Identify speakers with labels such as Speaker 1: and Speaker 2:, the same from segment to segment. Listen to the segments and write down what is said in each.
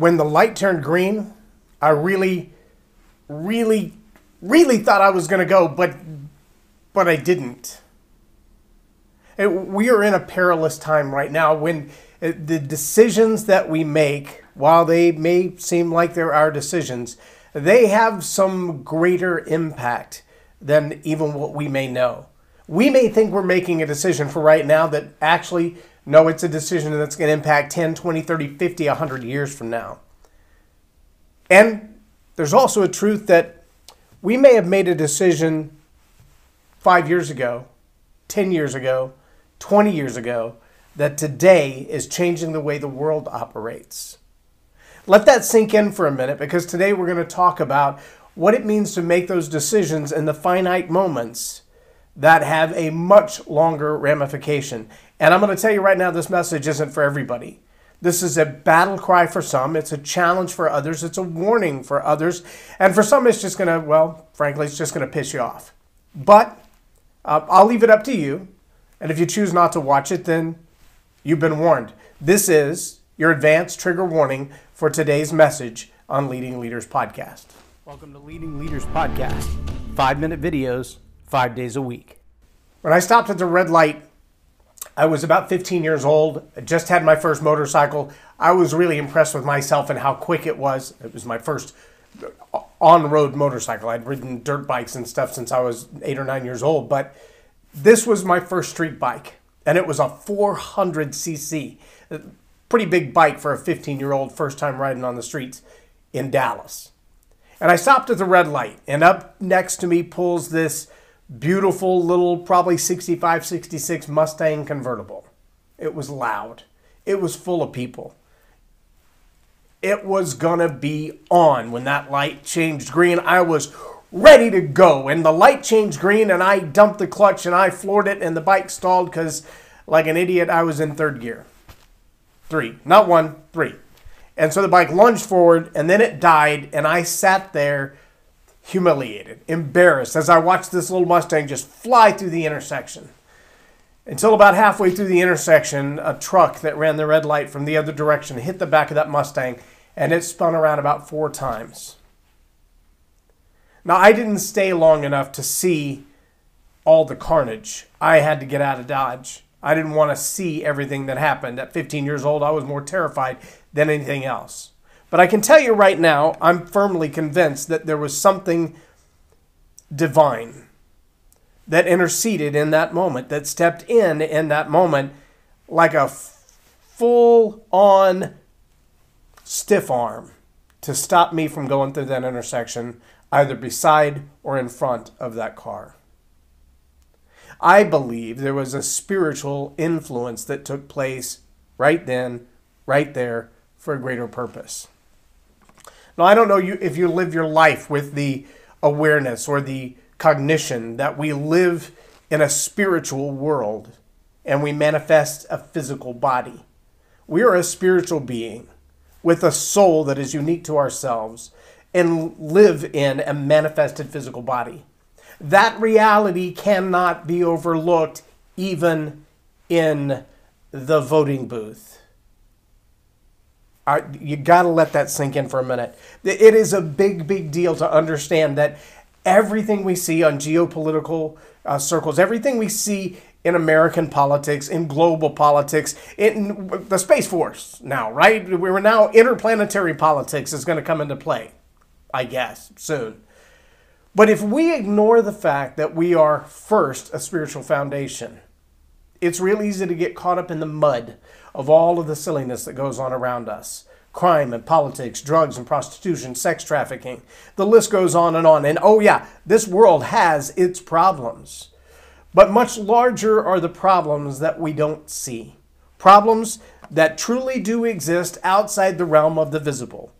Speaker 1: when the light turned green, I really, really, really thought I was going to go, but, but I didn't. It, we are in a perilous time right now when uh, the decisions that we make, while they may seem like they're our decisions, they have some greater impact than even what we may know. We may think we're making a decision for right now that actually, no, it's a decision that's going to impact 10, 20, 30, 50, 100 years from now. And there's also a truth that we may have made a decision five years ago, 10 years ago, 20 years ago, that today is changing the way the world operates. Let that sink in for a minute because today we're going to talk about what it means to make those decisions in the finite moments that have a much longer ramification. And I'm going to tell you right now, this message isn't for everybody. This is a battle cry for some, it's a challenge for others, it's a warning for others, and for some, it's just going to, well, frankly, it's just going to piss you off. But uh, I'll leave it up to you. And if you choose not to watch it, then you've been warned. This is your advanced trigger warning for today's message on Leading Leaders Podcast. Welcome to Leading Leaders Podcast. Five minute videos, five days a week. When I stopped at the red light, I was about 15 years old. Just had my first motorcycle. I was really impressed with myself and how quick it was. It was my first uh, on road motorcycle. I'd ridden dirt bikes and stuff since I was eight or nine years old, but this was my first street bike, and it was a 400cc uh, pretty big bike for a 15 year old first time riding on the streets in Dallas. And I stopped at the red light, and up next to me pulls this beautiful little, probably 65, 66 Mustang convertible. It was loud, it was full of people. It was gonna be on when that light changed green. I was ready to go, and the light changed green, and I dumped the clutch and I floored it, and the bike stalled because, like an idiot, I was in third gear. Three. Not one, three. And so the bike lunged forward and then it died. And I sat there humiliated, embarrassed as I watched this little Mustang just fly through the intersection. Until about halfway through the intersection, a truck that ran the red light from the other direction hit the back of that Mustang and it spun around about four times. Now, I didn't stay long enough to see all the carnage. I had to get out of Dodge. I didn't want to see everything that happened. At 15 years old, I was more terrified than anything else. But I can tell you right now, I'm firmly convinced that there was something divine that interceded in that moment, that stepped in in that moment like a full on stiff arm to stop me from going through that intersection, either beside or in front of that car. I believe there was a spiritual influence that took place right then, right there, for a greater purpose. Now, I don't know you, if you live your life with the awareness or the cognition that we live in a spiritual world and we manifest a physical body. We are a spiritual being with a soul that is unique to ourselves and live in a manifested physical body. That reality cannot be overlooked even in the voting booth. You got to let that sink in for a minute. It is a big, big deal to understand that everything we see on geopolitical uh, circles, everything we see in American politics, in global politics, in the Space Force now, right? We're now interplanetary politics is going to come into play, I guess, soon. But if we ignore the fact that we are first a spiritual foundation, it's real easy to get caught up in the mud of all of the silliness that goes on around us crime and politics, drugs and prostitution, sex trafficking. The list goes on and on. And oh, yeah, this world has its problems. But much larger are the problems that we don't see. Problems that truly do exist outside the realm of the visible.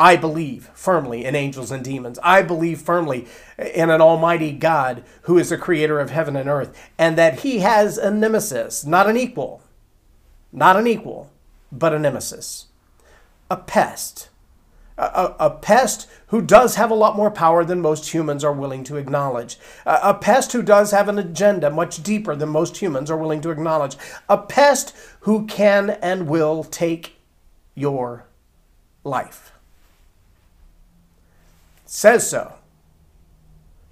Speaker 1: I believe firmly in angels and demons. I believe firmly in an almighty God who is the creator of heaven and earth, and that he has a nemesis, not an equal, not an equal, but a nemesis, a pest. A, a, a pest who does have a lot more power than most humans are willing to acknowledge. A, a pest who does have an agenda much deeper than most humans are willing to acknowledge. A pest who can and will take your life. Says so.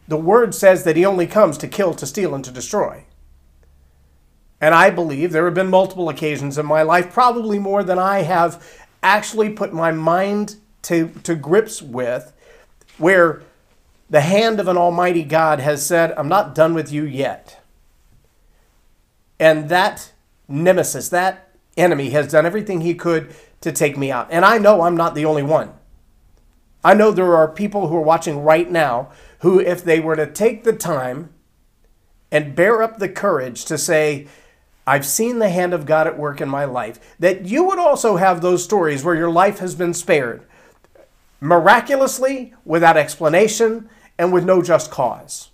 Speaker 1: The word says that he only comes to kill, to steal, and to destroy. And I believe there have been multiple occasions in my life, probably more than I have actually put my mind to, to grips with, where the hand of an Almighty God has said, I'm not done with you yet. And that nemesis, that enemy, has done everything he could to take me out. And I know I'm not the only one. I know there are people who are watching right now who, if they were to take the time and bear up the courage to say, I've seen the hand of God at work in my life, that you would also have those stories where your life has been spared miraculously, without explanation, and with no just cause.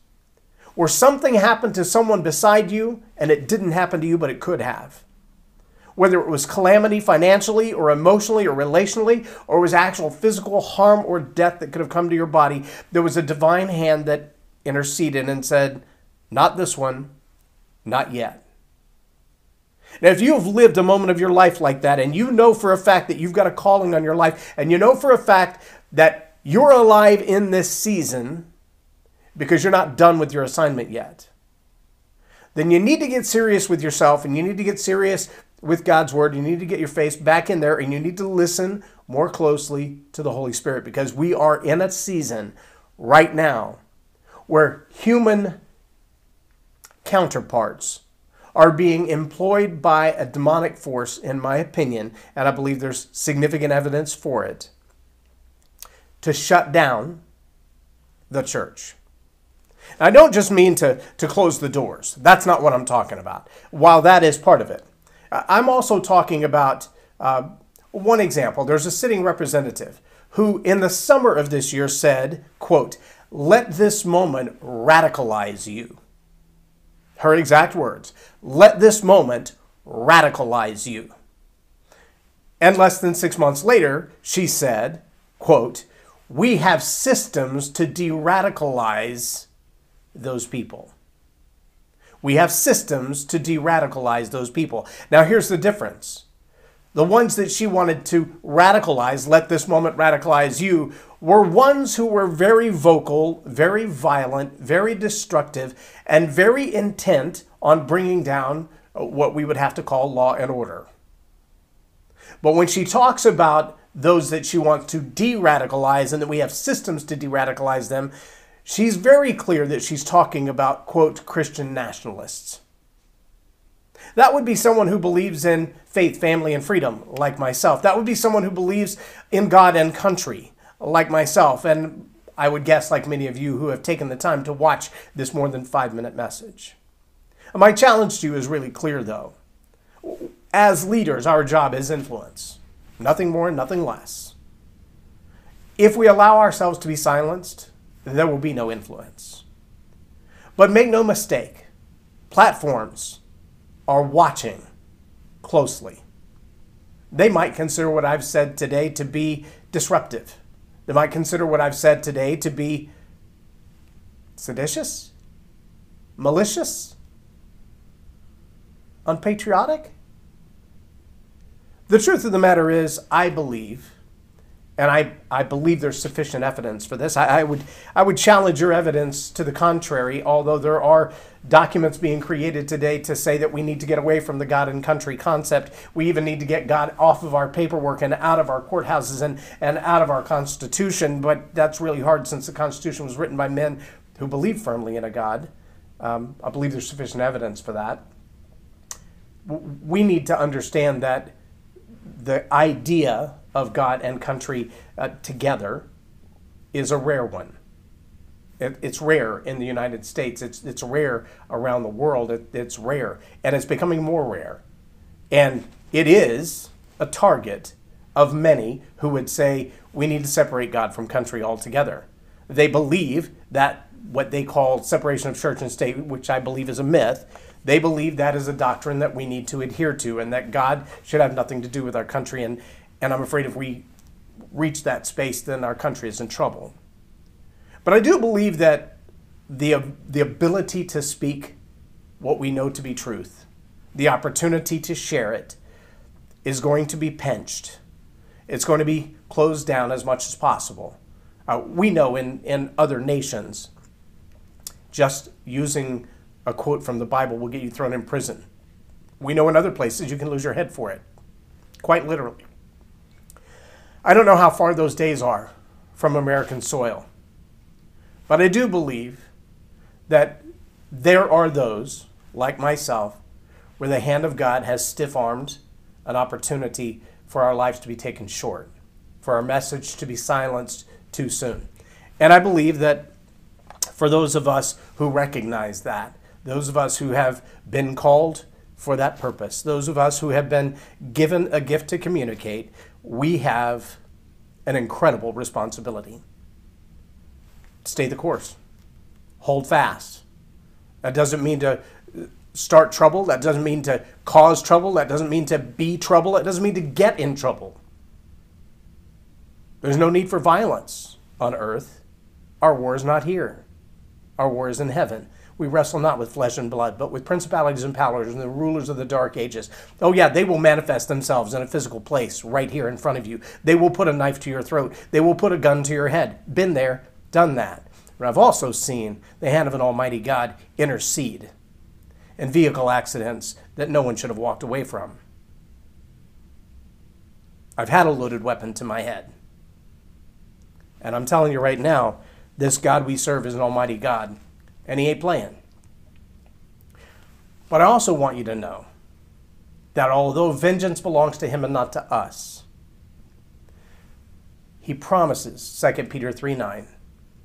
Speaker 1: Or something happened to someone beside you and it didn't happen to you, but it could have. Whether it was calamity financially or emotionally or relationally, or was actual physical harm or death that could have come to your body, there was a divine hand that interceded and said, Not this one, not yet. Now, if you have lived a moment of your life like that, and you know for a fact that you've got a calling on your life, and you know for a fact that you're alive in this season because you're not done with your assignment yet, then you need to get serious with yourself and you need to get serious with God's word. You need to get your face back in there and you need to listen more closely to the Holy Spirit because we are in a season right now where human counterparts are being employed by a demonic force, in my opinion, and I believe there's significant evidence for it, to shut down the church. I don't just mean to, to close the doors. That's not what I'm talking about, while that is part of it. I'm also talking about uh, one example. There's a sitting representative who, in the summer of this year, said, quote, let this moment radicalize you. Her exact words, let this moment radicalize you. And less than six months later, she said, quote, we have systems to de-radicalize those people. We have systems to de radicalize those people. Now, here's the difference the ones that she wanted to radicalize, let this moment radicalize you, were ones who were very vocal, very violent, very destructive, and very intent on bringing down what we would have to call law and order. But when she talks about those that she wants to de radicalize and that we have systems to de radicalize them, she's very clear that she's talking about, quote, Christian nationalists. That would be someone who believes in faith, family, and freedom, like myself. That would be someone who believes in God and country, like myself. And I would guess, like many of you who have taken the time to watch this more than five minute message. My challenge to you is really clear, though. As leaders, our job is influence. Nothing more, nothing less. If we allow ourselves to be silenced, there will be no influence. But make no mistake, platforms are watching closely. They might consider what I've said today to be disruptive. They might consider what I've said today to be seditious, malicious, unpatriotic. The truth of the matter is, I believe and I, I believe there's sufficient evidence for this. I, I, would, I would challenge your evidence to the contrary, although there are documents being created today to say that we need to get away from the God and country concept. We even need to get God off of our paperwork and out of our courthouses and, and out of our Constitution. But that's really hard since the Constitution was written by men who believe firmly in a God. Um, I believe there's sufficient evidence for that. We need to understand that the idea of God and country uh, together is a rare one. It, it's rare in the United States. It's, it's rare around the world. It, it's rare. And it's becoming more rare. And it is a target of many who would say we need to separate God from country altogether. They believe that what they call separation of church and state, which I believe is a myth, they believe that is a doctrine that we need to adhere to and that God should have nothing to do with our country. And, and I'm afraid if we reach that space, then our country is in trouble. But I do believe that the, the ability to speak what we know to be truth, the opportunity to share it, is going to be pinched. It's going to be closed down as much as possible. Uh, we know in, in other nations, just using a quote from the Bible will get you thrown in prison. We know in other places you can lose your head for it, quite literally. I don't know how far those days are from American soil, but I do believe that there are those, like myself, where the hand of God has stiff armed an opportunity for our lives to be taken short, for our message to be silenced too soon. And I believe that for those of us who recognize that, those of us who have been called for that purpose, those of us who have been given a gift to communicate, we have an incredible responsibility. Stay the course, hold fast. That doesn't mean to start trouble, that doesn't mean to cause trouble, that doesn't mean to be trouble, it doesn't mean to get in trouble. There's no need for violence on earth. Our war is not here. Our war is in heaven. We wrestle not with flesh and blood, but with principalities and powers and the rulers of the dark ages. Oh, yeah, they will manifest themselves in a physical place right here in front of you. They will put a knife to your throat. They will put a gun to your head. Been there, done that. But I've also seen the hand of an almighty God intercede in vehicle accidents that no one should have walked away from. I've had a loaded weapon to my head. And I'm telling you right now, this God we serve is an almighty God and he ain't playing. But I also want you to know that although vengeance belongs to him and not to us, he promises, 2 Peter 3 9,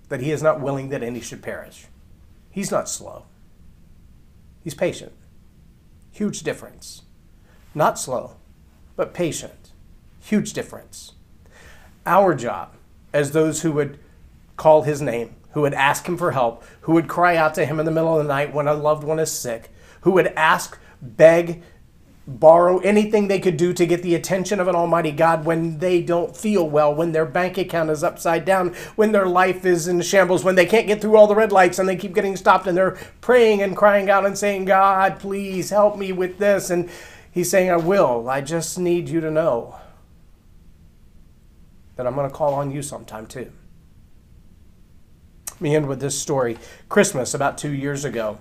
Speaker 1: that he is not willing that any should perish. He's not slow, he's patient. Huge difference. Not slow, but patient. Huge difference. Our job, as those who would call his name, who would ask him for help, who would cry out to him in the middle of the night when a loved one is sick, who would ask, beg, borrow anything they could do to get the attention of an almighty God when they don't feel well, when their bank account is upside down, when their life is in shambles, when they can't get through all the red lights and they keep getting stopped and they're praying and crying out and saying, God, please help me with this. And he's saying, I will. I just need you to know that I'm going to call on you sometime too me end with this story. Christmas, about two years ago,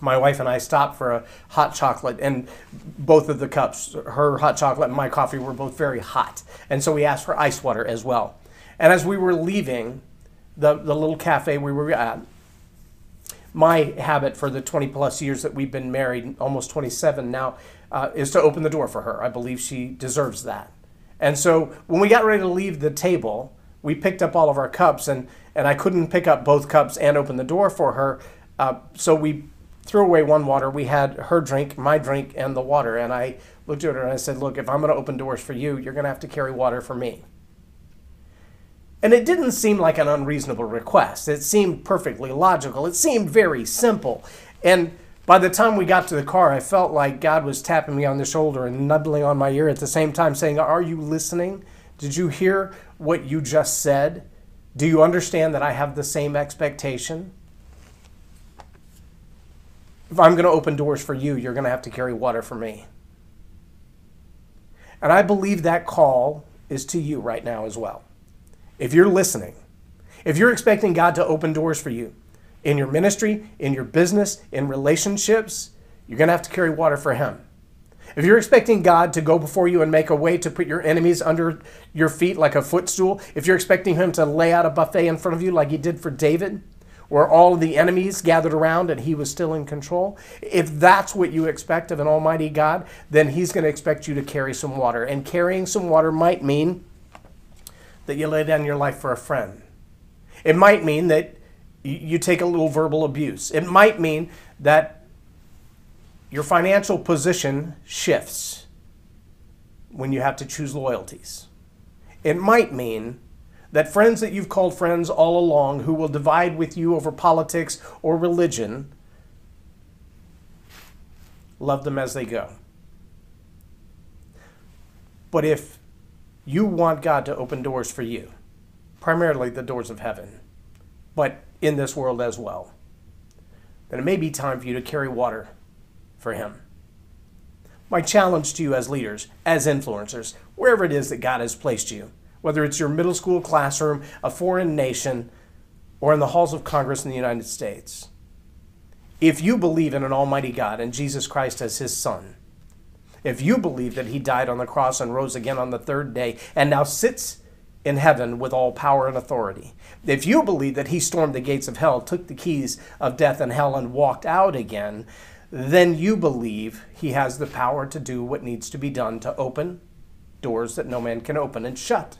Speaker 1: my wife and I stopped for a hot chocolate, and both of the cups, her hot chocolate and my coffee, were both very hot. And so we asked for ice water as well. And as we were leaving the, the little cafe we were at, my habit for the 20 plus years that we've been married, almost 27 now, uh, is to open the door for her. I believe she deserves that. And so when we got ready to leave the table, we picked up all of our cups, and and I couldn't pick up both cups and open the door for her. Uh, so we threw away one water. We had her drink, my drink, and the water. And I looked at her and I said, Look, if I'm going to open doors for you, you're going to have to carry water for me. And it didn't seem like an unreasonable request. It seemed perfectly logical. It seemed very simple. And by the time we got to the car, I felt like God was tapping me on the shoulder and nubbling on my ear at the same time, saying, Are you listening? Did you hear what you just said? Do you understand that I have the same expectation? If I'm going to open doors for you, you're going to have to carry water for me. And I believe that call is to you right now as well. If you're listening, if you're expecting God to open doors for you in your ministry, in your business, in relationships, you're going to have to carry water for Him. If you're expecting God to go before you and make a way to put your enemies under your feet like a footstool, if you're expecting Him to lay out a buffet in front of you like He did for David, where all of the enemies gathered around and He was still in control, if that's what you expect of an Almighty God, then He's going to expect you to carry some water. And carrying some water might mean that you lay down your life for a friend. It might mean that you take a little verbal abuse. It might mean that your financial position shifts when you have to choose loyalties. It might mean that friends that you've called friends all along who will divide with you over politics or religion, love them as they go. But if you want God to open doors for you, primarily the doors of heaven, but in this world as well, then it may be time for you to carry water for him. My challenge to you as leaders, as influencers, wherever it is that God has placed you, whether it's your middle school classroom, a foreign nation, or in the halls of Congress in the United States, if you believe in an Almighty God and Jesus Christ as His Son, if you believe that He died on the cross and rose again on the third day and now sits in heaven with all power and authority, if you believe that He stormed the gates of hell, took the keys of death and hell, and walked out again, then you believe He has the power to do what needs to be done to open doors that no man can open and shut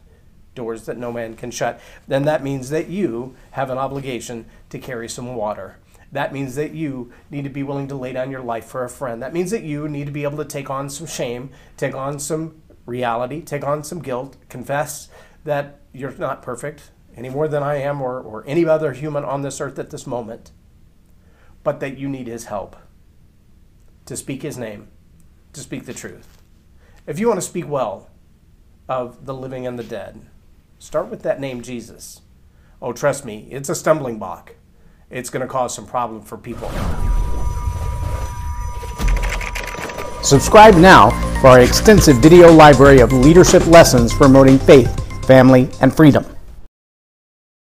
Speaker 1: doors that no man can shut. Then that means that you have an obligation to carry some water that means that you need to be willing to lay down your life for a friend. That means that you need to be able to take on some shame, take on some reality, take on some guilt, confess that you're not perfect any more than I am or, or any other human on this earth at this moment, but that you need his help to speak his name, to speak the truth. If you want to speak well of the living and the dead, start with that name, Jesus. Oh, trust me, it's a stumbling block it's going to cause some problem for people.
Speaker 2: Subscribe now for our extensive video library of leadership lessons promoting faith, family, and freedom.